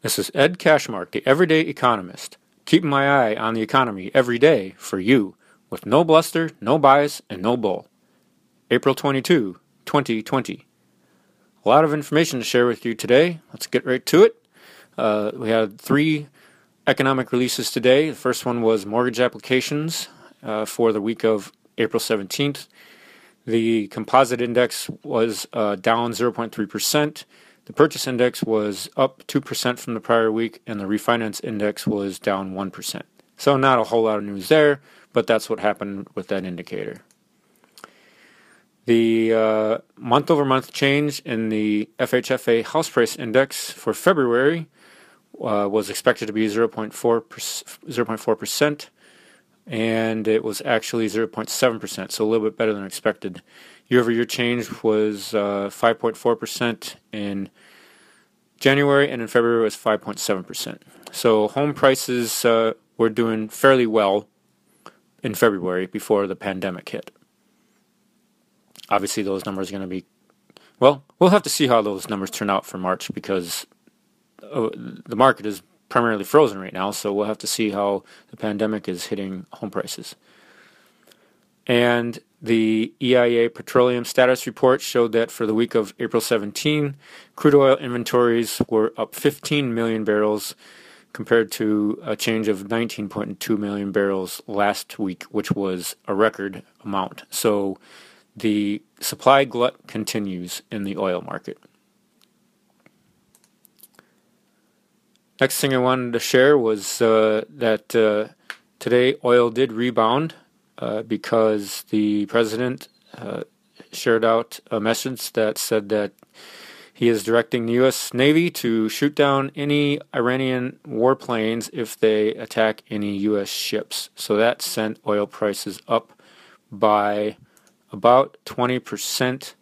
This is Ed Cashmark, the everyday economist, keeping my eye on the economy every day for you, with no bluster, no bias, and no bull. April 22, 2020. A lot of information to share with you today. Let's get right to it. Uh, we had three economic releases today. The first one was mortgage applications uh, for the week of April 17th. The composite index was uh, down 0.3%. The purchase index was up 2% from the prior week, and the refinance index was down 1%. So, not a whole lot of news there, but that's what happened with that indicator. The month over month change in the FHFA house price index for February uh, was expected to be 0.4%, 0.4%, and it was actually 0.7%, so a little bit better than expected. Year over year change was uh, 5.4% in January, and in February it was 5.7%. So home prices uh, were doing fairly well in February before the pandemic hit. Obviously, those numbers are going to be, well, we'll have to see how those numbers turn out for March because uh, the market is primarily frozen right now, so we'll have to see how the pandemic is hitting home prices. And the EIA petroleum status report showed that for the week of April 17, crude oil inventories were up 15 million barrels compared to a change of 19.2 million barrels last week, which was a record amount. So the supply glut continues in the oil market. Next thing I wanted to share was uh, that uh, today oil did rebound uh, because the president uh, shared out a message that said that he is directing the U.S. Navy to shoot down any Iranian warplanes if they attack any U.S. ships. So that sent oil prices up by about 20%.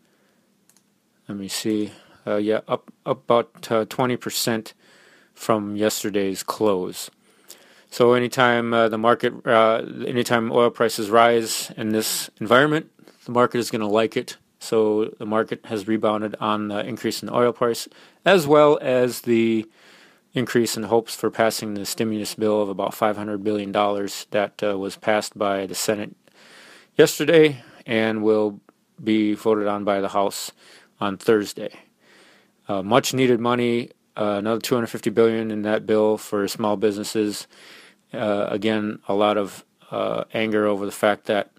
Let me see. Uh, yeah, up, up about 20% from yesterday's close. So anytime uh, the market, uh, anytime oil prices rise in this environment, the market is going to like it. So the market has rebounded on the increase in oil price, as well as the increase in hopes for passing the stimulus bill of about $500 billion that uh, was passed by the Senate yesterday and will be voted on by the House on Thursday. Uh, much needed money uh, another 250 billion in that bill for small businesses. Uh, again, a lot of uh, anger over the fact that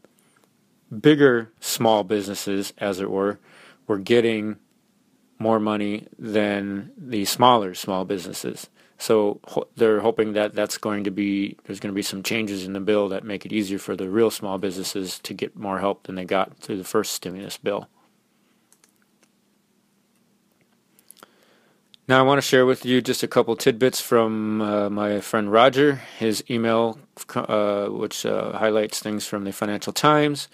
bigger small businesses, as it were, were getting more money than the smaller small businesses. So ho- they're hoping that that's going to be there's going to be some changes in the bill that make it easier for the real small businesses to get more help than they got through the first stimulus bill. Now, I want to share with you just a couple tidbits from uh, my friend Roger, his email, uh, which uh, highlights things from the Financial Times.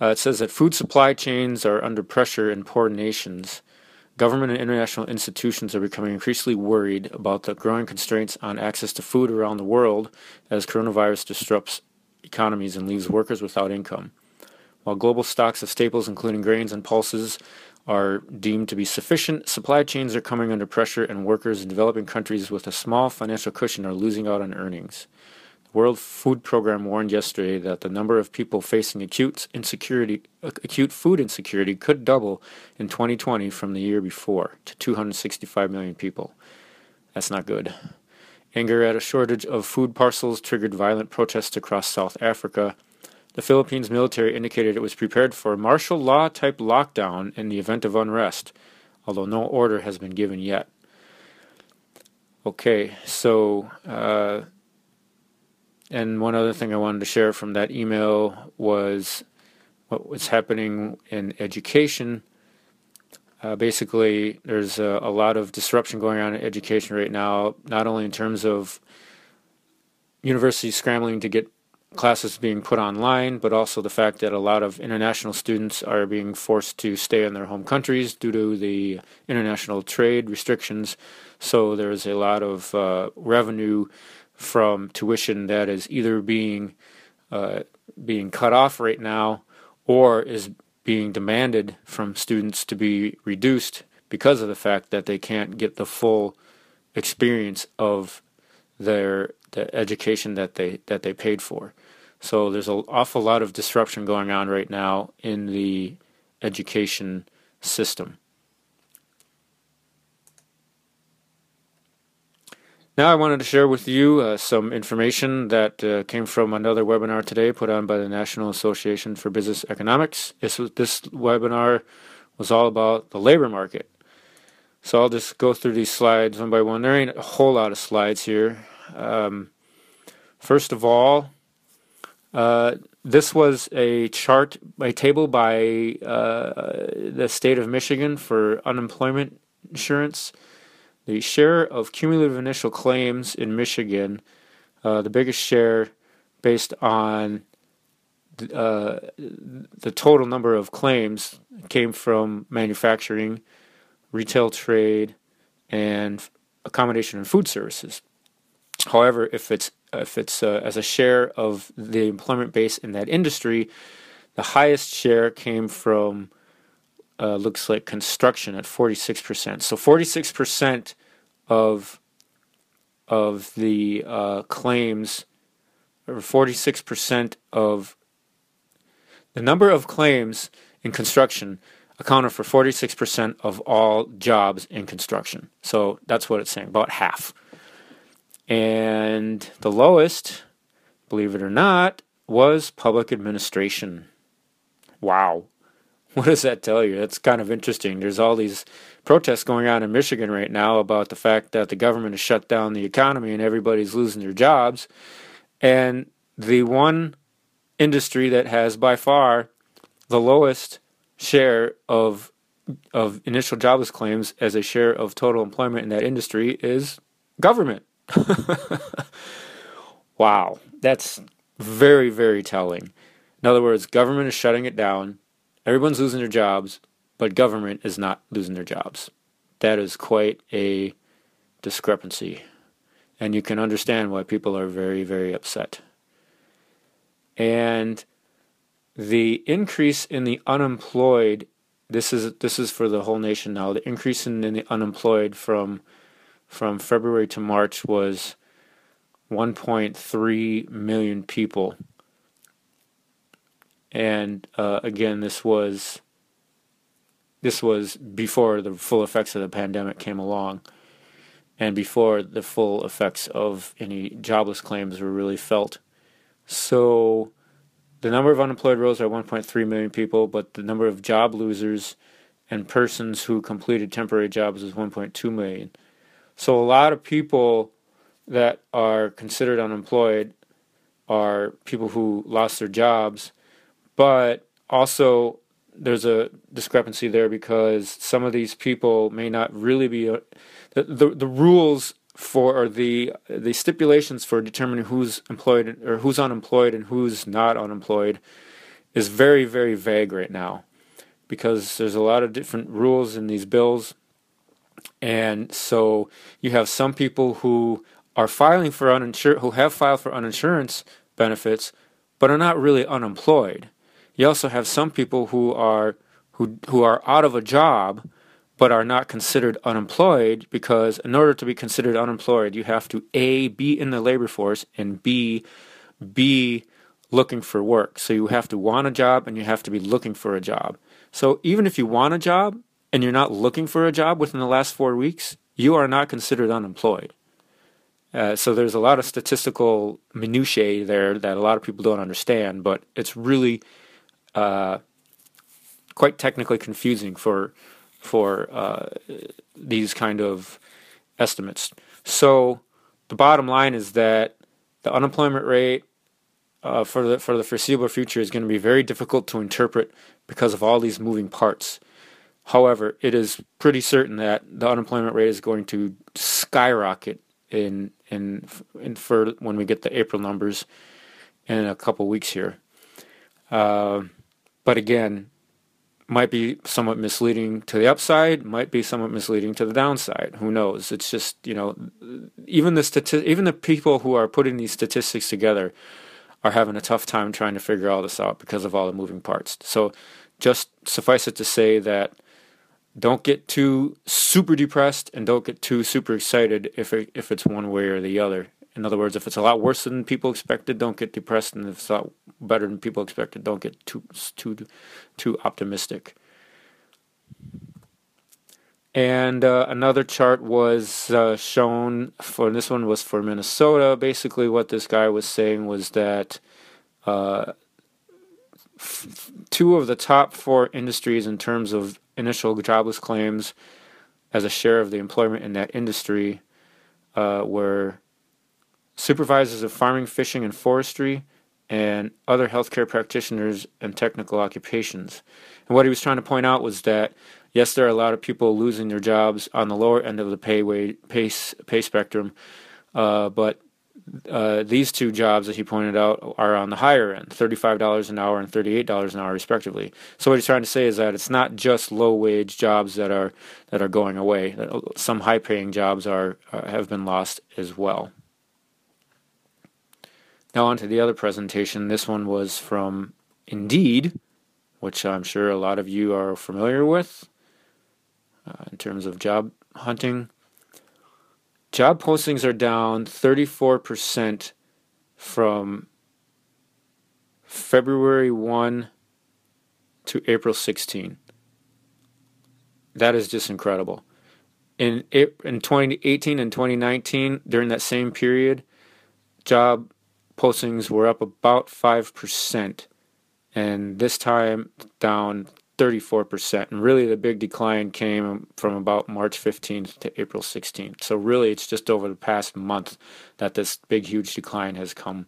Uh, it says that food supply chains are under pressure in poor nations. Government and international institutions are becoming increasingly worried about the growing constraints on access to food around the world as coronavirus disrupts economies and leaves workers without income. While global stocks of staples, including grains and pulses, are deemed to be sufficient, supply chains are coming under pressure, and workers in developing countries with a small financial cushion are losing out on earnings. The World Food Program warned yesterday that the number of people facing acute insecurity, acute food insecurity could double in 2020 from the year before to 265 million people. That's not good. Anger at a shortage of food parcels triggered violent protests across South Africa the Philippines military indicated it was prepared for martial law type lockdown in the event of unrest, although no order has been given yet. Okay, so, uh, and one other thing I wanted to share from that email was what was happening in education. Uh, basically, there's a, a, lot of disruption going on in education right now, not only in terms of universities scrambling to get classes being put online, but also the fact that a lot of international students are being forced to stay in their home countries due to the international trade restrictions. So there's a lot of uh, revenue from tuition that is either being uh, being cut off right now or is being demanded from students to be reduced because of the fact that they can't get the full experience of their the education that they that they paid for. So there's an awful lot of disruption going on right now in the education system. Now, I wanted to share with you uh, some information that uh, came from another webinar today put on by the National Association for Business Economics. This, this webinar was all about the labor market. So I'll just go through these slides one by one. There ain't a whole lot of slides here. Um, first of all, uh, this was a chart, a table by uh, the state of Michigan for unemployment insurance the share of cumulative initial claims in Michigan, uh, the biggest share based on uh, the total number of claims came from manufacturing, retail trade, and accommodation and food services. However, if it's if it's uh, as a share of the employment base in that industry, the highest share came from uh, looks like construction at 46%. So 46% of of the uh, claims, or 46% of the number of claims in construction accounted for 46% of all jobs in construction. So that's what it's saying, about half. And the lowest, believe it or not, was public administration. Wow. What does that tell you? That's kind of interesting. There's all these protests going on in Michigan right now about the fact that the government has shut down the economy and everybody's losing their jobs. And the one industry that has by far the lowest share of of initial jobless claims as a share of total employment in that industry is government. wow, that's very very telling. In other words, government is shutting it down everyone's losing their jobs, but government is not losing their jobs. That is quite a discrepancy. And you can understand why people are very, very upset. And the increase in the unemployed this is this is for the whole nation now. The increase in, in the unemployed from from February to March was 1.3 million people and uh, again, this was this was before the full effects of the pandemic came along, and before the full effects of any jobless claims were really felt. So, the number of unemployed rose by 1.3 million people, but the number of job losers and persons who completed temporary jobs was 1.2 million. So, a lot of people that are considered unemployed are people who lost their jobs but also there's a discrepancy there because some of these people may not really be a, the, the, the rules for or the the stipulations for determining who's employed or who's unemployed and who's not unemployed is very very vague right now because there's a lot of different rules in these bills and so you have some people who are filing for uninsured who have filed for uninsurance benefits but are not really unemployed you also have some people who are who who are out of a job but are not considered unemployed because in order to be considered unemployed you have to a be in the labor force and b be looking for work. So you have to want a job and you have to be looking for a job. So even if you want a job and you're not looking for a job within the last 4 weeks, you are not considered unemployed. Uh, so there's a lot of statistical minutiae there that a lot of people don't understand, but it's really uh, quite technically confusing for for uh, these kind of estimates. So the bottom line is that the unemployment rate uh, for the for the foreseeable future is going to be very difficult to interpret because of all these moving parts. However, it is pretty certain that the unemployment rate is going to skyrocket in in in for when we get the April numbers in a couple weeks here. Uh, but again, might be somewhat misleading to the upside, might be somewhat misleading to the downside. Who knows? It's just you know, even the stati- even the people who are putting these statistics together are having a tough time trying to figure all this out because of all the moving parts. So, just suffice it to say that don't get too super depressed and don't get too super excited if it, if it's one way or the other. In other words, if it's a lot worse than people expected, don't get depressed, and if it's a lot better than people expected, don't get too too too optimistic. And uh, another chart was uh, shown for this one was for Minnesota. Basically, what this guy was saying was that uh, f- two of the top four industries in terms of initial jobless claims as a share of the employment in that industry uh, were supervisors of farming, fishing, and forestry, and other healthcare practitioners and technical occupations. And what he was trying to point out was that yes, there are a lot of people losing their jobs on the lower end of the pay wage, pay, pay spectrum, uh, but uh, these two jobs that he pointed out are on the higher end, $35 an hour and $38 an hour respectively. So what he's trying to say is that it's not just low wage jobs that are that are going away. Some high paying jobs are uh, have been lost as well. Now on to the other presentation. This one was from Indeed, which I'm sure a lot of you are familiar with uh, in terms of job hunting. Job postings are down 34% from February 1 to April 16. That is just incredible. In in 2018 and 2019, during that same period, job postings were up about 5%, and this time down 34%. And really, the big decline came from about March 15th to April 16th. So, really, it's just over the past month that this big, huge decline has come.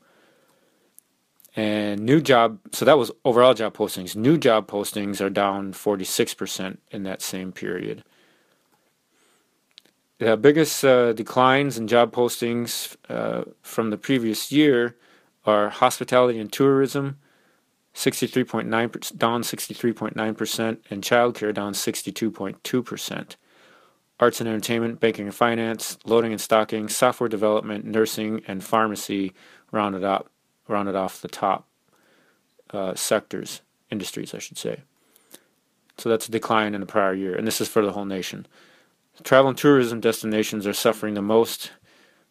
And new job, so that was overall job postings. New job postings are down 46% in that same period. The biggest uh, declines in job postings uh, from the previous year are hospitality and tourism, 63.9 down 63.9%, and childcare down 62.2%. Arts and entertainment, banking and finance, loading and stocking, software development, nursing, and pharmacy rounded up rounded off the top uh, sectors, industries, I should say. So that's a decline in the prior year, and this is for the whole nation. Travel and tourism destinations are suffering the most.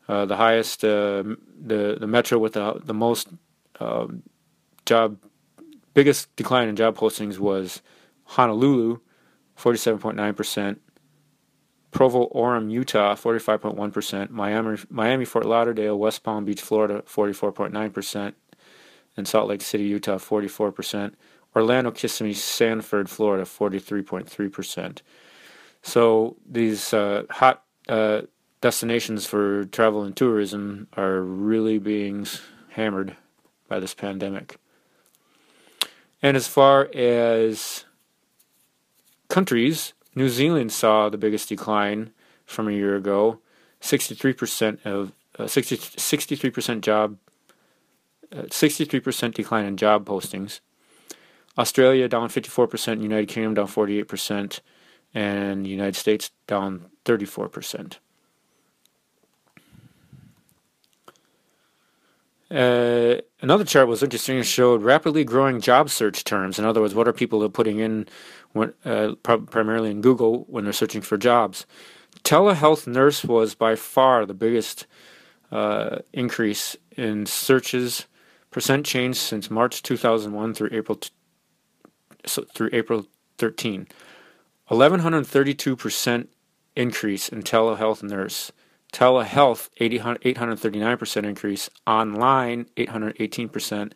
Uh, the highest, uh, the the metro with the the most uh, job biggest decline in job postings was Honolulu, 47.9%, Provo, Orem, Utah, 45.1%, Miami, Miami, Fort Lauderdale, West Palm Beach, Florida, 44.9%, and Salt Lake City, Utah, 44%, Orlando, Kissimmee, Sanford, Florida, 43.3%. So these uh, hot uh, destinations for travel and tourism are really being hammered by this pandemic. And as far as countries, New Zealand saw the biggest decline from a year ago. 63% of uh, 60, 63% job uh, 63% decline in job postings. Australia down 54%, United Kingdom down 48%, and United States down 34%. Uh, another chart was interesting. It showed rapidly growing job search terms. In other words, what are people putting in, when, uh, primarily in Google, when they're searching for jobs? Telehealth nurse was by far the biggest uh, increase in searches percent change since March 2001 through April t- so through April 13. 1132 percent increase in telehealth nurse telehealth 839% increase. Online 818%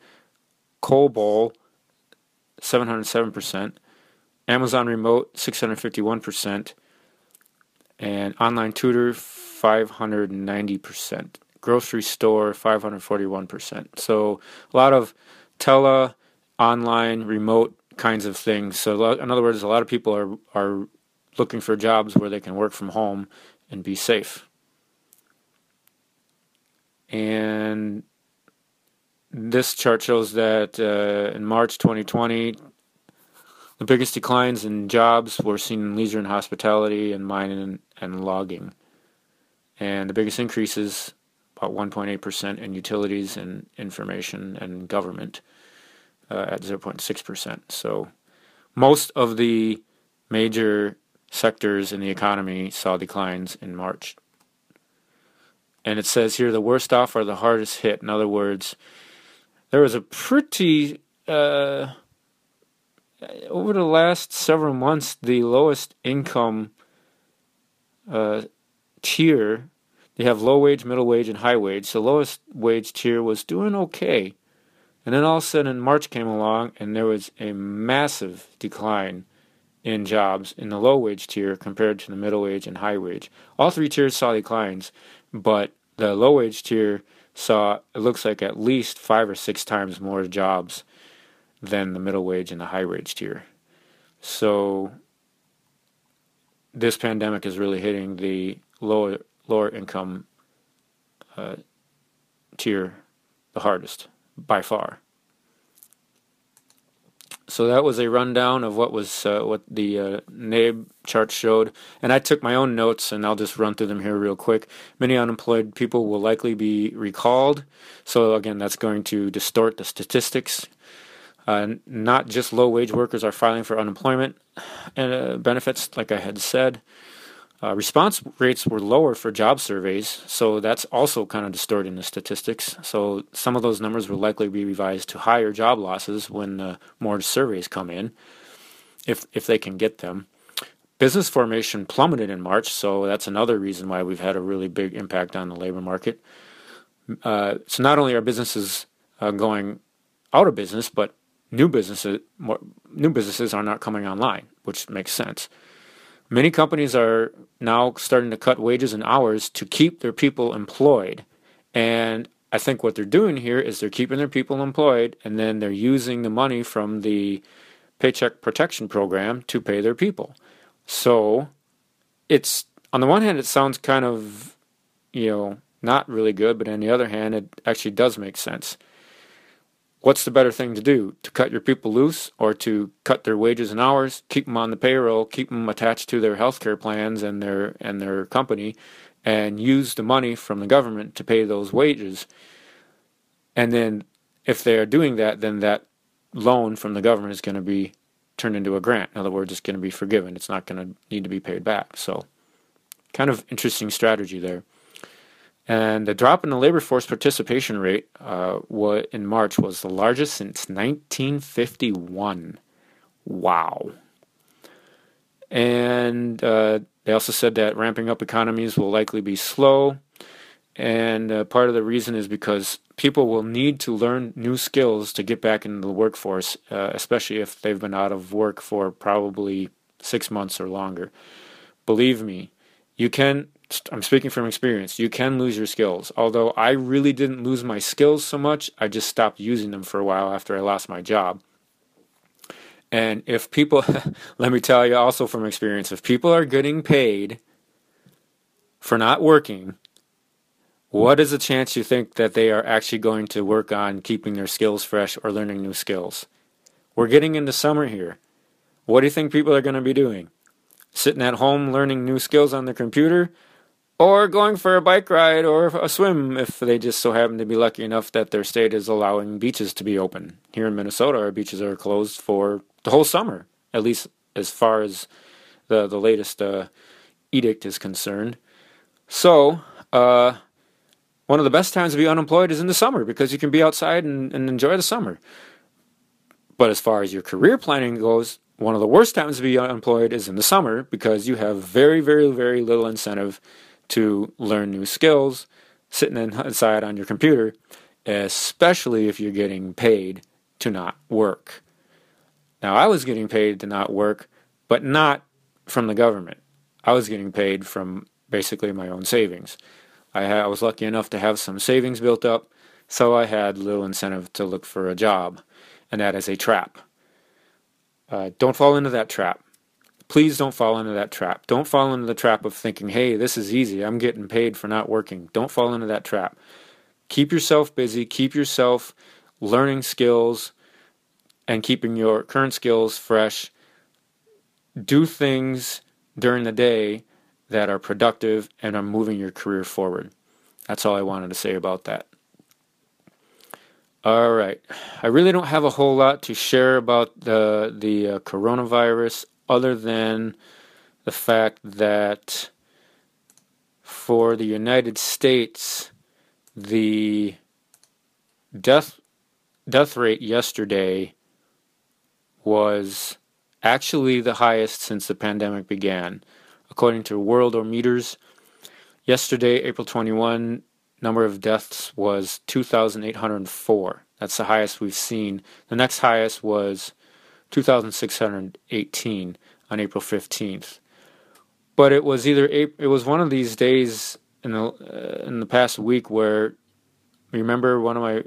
COBOL 707% amazon remote 651% and online tutor 590% grocery store 541% so a lot of tele online remote kinds of things. So in other words a lot of people are are looking for jobs where they can work from home and be safe and this chart shows that uh, in March 2020, the biggest declines in jobs were seen in leisure and hospitality and mining and, logging. And the biggest increases, about 1.8%, in utilities and information and government uh, at 0.6%. So most of the major sectors in the economy saw declines in March. And it says here the worst off are the hardest hit. In other words, there was a pretty uh, over the last several months, the lowest income uh, tier. They have low wage, middle wage, and high wage. The lowest wage tier was doing okay. And then all of a sudden, March came along, and there was a massive decline in jobs in the low wage tier compared to the middle wage and high wage. All three tiers saw declines, but the low wage tier saw, it looks like, at least five or six times more jobs than the middle wage and the high wage tier. So this pandemic is really hitting the lower lower income uh, tier the hardest by far. So that was a rundown of what was uh, what the uh, NABE chart showed, and I took my own notes, and I'll just run through them here real quick. Many unemployed people will likely be recalled, so again, that's going to distort the statistics. Uh, not just low wage workers are filing for unemployment uh, benefits, like I had said. Uh, response rates were lower for job surveys, so that's also kind of distorting the statistics. So some of those numbers will likely be revised to higher job losses when uh, more surveys come in, if if they can get them. Business formation plummeted in March, so that's another reason why we've had a really big impact on the labor market. Uh, so not only are businesses uh, going out of business, but new businesses more, new businesses are not coming online, which makes sense. Many companies are now starting to cut wages and hours to keep their people employed. And I think what they're doing here is they're keeping their people employed and then they're using the money from the Paycheck Protection Program to pay their people. So it's on the one hand it sounds kind of you know not really good, but on the other hand it actually does make sense what's the better thing to do? To cut your people loose or to cut their wages and hours, keep them on the payroll, keep them attached to their health care plans and their and their company and use the money from the government to pay those wages. And then if they're doing that, then that loan from the government is going to be turned into a grant. In other words, it's going to be forgiven. It's not going to need to be paid back. So kind of interesting strategy there. And the drop in the labor force participation rate uh, in March was the largest since 1951. Wow. And uh, they also said that ramping up economies will likely be slow. And uh, part of the reason is because people will need to learn new skills to get back into the workforce, uh, especially if they've been out of work for probably six months or longer. Believe me, you can I'm speaking from experience. You can lose your skills. Although I really didn't lose my skills so much, I just stopped using them for a while after I lost my job. And if people, let me tell you also from experience, if people are getting paid for not working, what is the chance you think that they are actually going to work on keeping their skills fresh or learning new skills? We're getting into summer here. What do you think people are going to be doing? Sitting at home learning new skills on their computer? Or going for a bike ride or a swim if they just so happen to be lucky enough that their state is allowing beaches to be open. Here in Minnesota, our beaches are closed for the whole summer, at least as far as the the latest uh, edict is concerned. So, uh, one of the best times to be unemployed is in the summer because you can be outside and, and enjoy the summer. But as far as your career planning goes, one of the worst times to be unemployed is in the summer because you have very, very, very little incentive to learn new skills sitting inside on your computer, especially if you're getting paid to not work. Now, I was getting paid to not work, but not from the government. I was getting paid from basically my own savings. I, I was lucky enough to have some savings built up, so I had little incentive to look for a job, and that is a trap. Uh, don't fall into that trap please don't fall into that trap. Don't fall into the trap of thinking, hey, this is easy. I'm getting paid for not working. Don't fall into that trap. Keep yourself busy, keep yourself learning skills and keeping your current skills fresh. Do things during the day that are productive and are moving your career forward. That's all I wanted to say about that. All right. I really don't have a whole lot to share about the the uh, coronavirus other than the fact that for the United States, the death death rate yesterday was actually the highest since the pandemic began. According to Worldometers, yesterday, April 21, number of deaths was 2,804. That's the highest we've seen. The next highest was 2,618 on April 15th. But it was either it was one of these days in the uh, in the past week where remember one of my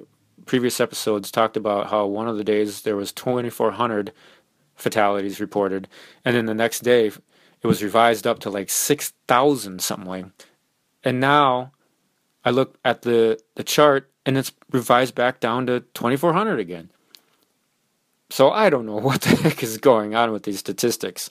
previous episodes talked about how one of the days there was 2,400 fatalities reported, and then the next day it was revised up to like 6,000 something. And now I look at the, the chart and it's revised back down to 2,400 again. So I don't know what the heck is going on with these statistics.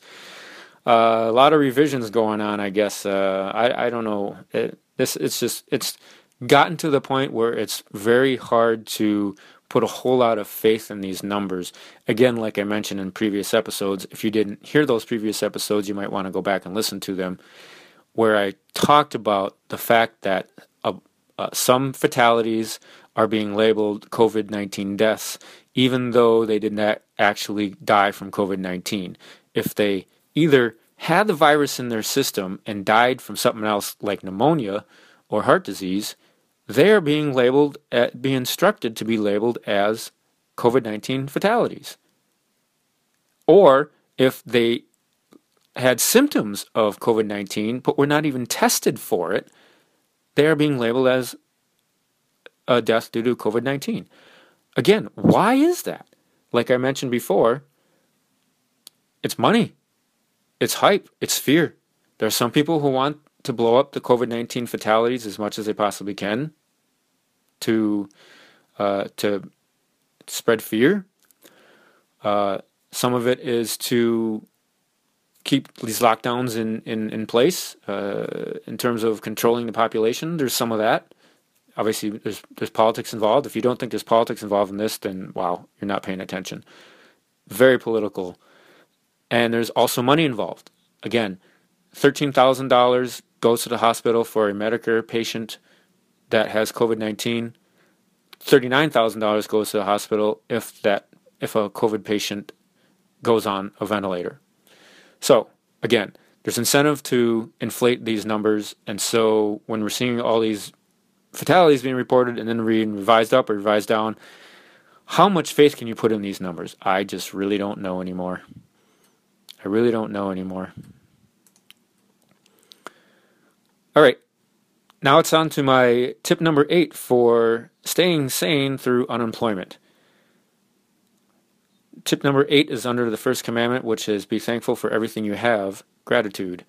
Uh, a lot of revisions going on, I guess. Uh, I I don't know. It, this it's just it's gotten to the point where it's very hard to put a whole lot of faith in these numbers. Again, like I mentioned in previous episodes, if you didn't hear those previous episodes, you might want to go back and listen to them, where I talked about the fact that uh, uh, some fatalities are being labeled COVID 19 deaths, even though they did not actually die from COVID 19. If they either had the virus in their system and died from something else like pneumonia or heart disease, they are being labeled, at, uh, being instructed to be labeled as COVID 19 fatalities. Or if they had symptoms of COVID 19 but were not even tested for it, they are being labeled as a death due to COVID 19. Again, why is that? Like I mentioned before, it's money. It's hype. It's fear. There are some people who want to blow up the COVID 19 fatalities as much as they possibly can to, uh, to spread fear. Uh, some of it is to keep these lockdowns in, in, in place uh, in terms of controlling the population. There's some of that. Obviously, there's, there's politics involved. If you don't think there's politics involved in this, then wow, you're not paying attention. Very political and there's also money involved. Again, $13,000 goes to the hospital for a Medicare patient that has COVID 19. $39,000 goes to the hospital if that if a COVID patient goes on a ventilator. So, again, there's incentive to inflate these numbers, and so when we're seeing all these fatalities being reported and then being revised up or revised down, how much faith can you put in these numbers? I just really don't know anymore. I really don't know anymore. All right. Now it's on to my tip number eight for staying sane through unemployment. Tip number eight is under the first commandment, which is be thankful for everything you have, gratitude.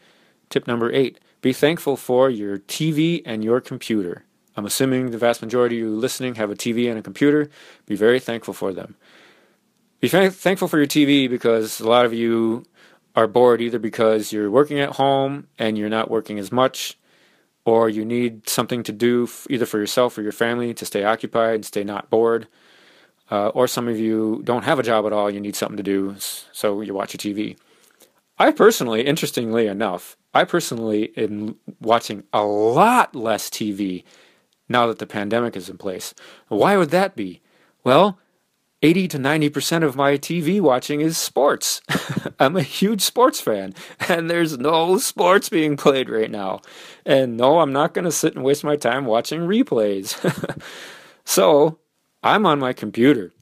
Tip number eight be thankful for your TV and your computer. I'm assuming the vast majority of you listening have a TV and a computer. Be very thankful for them. Be thankful for your TV because a lot of you are bored either because you're working at home and you're not working as much, or you need something to do either for yourself or your family to stay occupied and stay not bored. Uh, or some of you don't have a job at all, you need something to do, so you watch a TV. I personally, interestingly enough, I personally am watching a lot less TV now that the pandemic is in place. Why would that be? Well, 80 to 90% of my TV watching is sports. I'm a huge sports fan, and there's no sports being played right now. And no, I'm not going to sit and waste my time watching replays. so I'm on my computer.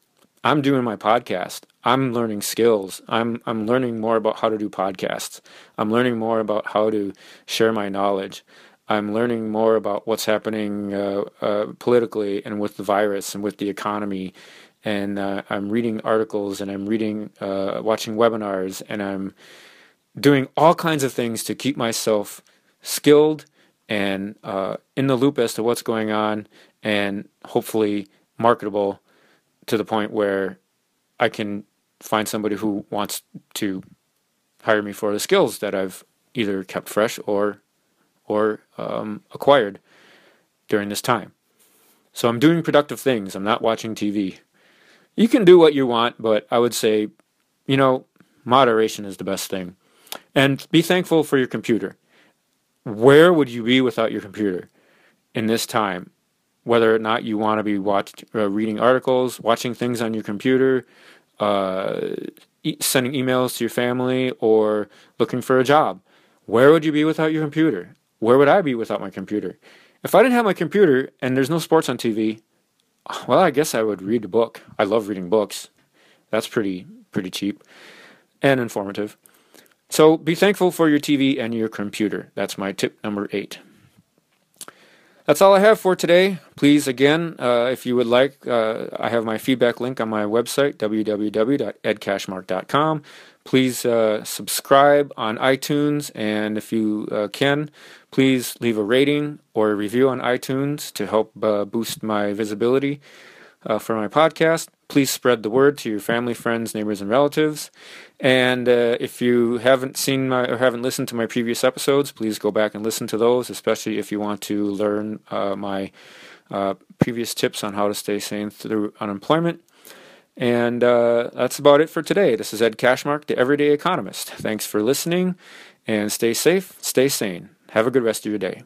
I'm doing my podcast. I'm learning skills. I'm I'm learning more about how to do podcasts. I'm learning more about how to share my knowledge. I'm learning more about what's happening uh, uh, politically and with the virus and with the economy. And uh, I'm reading articles and I'm reading, uh, watching webinars, and I'm doing all kinds of things to keep myself skilled and uh, in the loop as to what's going on, and hopefully marketable to the point where I can find somebody who wants to hire me for the skills that I've either kept fresh or or um, acquired during this time. So I'm doing productive things. I'm not watching TV you can do what you want, but I would say, you know, moderation is the best thing. And be thankful for your computer. Where would you be without your computer in this time? Whether or not you want to be watch, uh, reading articles, watching things on your computer, uh, e- sending emails to your family, or looking for a job. Where would you be without your computer? Where would I be without my computer? If I didn't have my computer and there's no sports on TV, well, I guess I would read a book. I love reading books. That's pretty pretty cheap and informative. So be thankful for your TV and your computer. That's my tip number eight. That's all I have for today. Please, again, uh, if you would like, uh, I have my feedback link on my website, www.edcashmark.com. Please uh, subscribe on iTunes, and if you uh, can, please leave a rating or a review on iTunes to help uh, boost my visibility uh, for my podcast. Please spread the word to your family, friends, neighbors, and relatives. And uh, if you haven't seen my or haven't listened to my previous episodes, please go back and listen to those, especially if you want to learn uh, my uh, previous tips on how to stay sane through unemployment. And uh, that's about it for today. This is Ed Cashmark, the Everyday Economist. Thanks for listening, and stay safe, stay sane. Have a good rest of your day.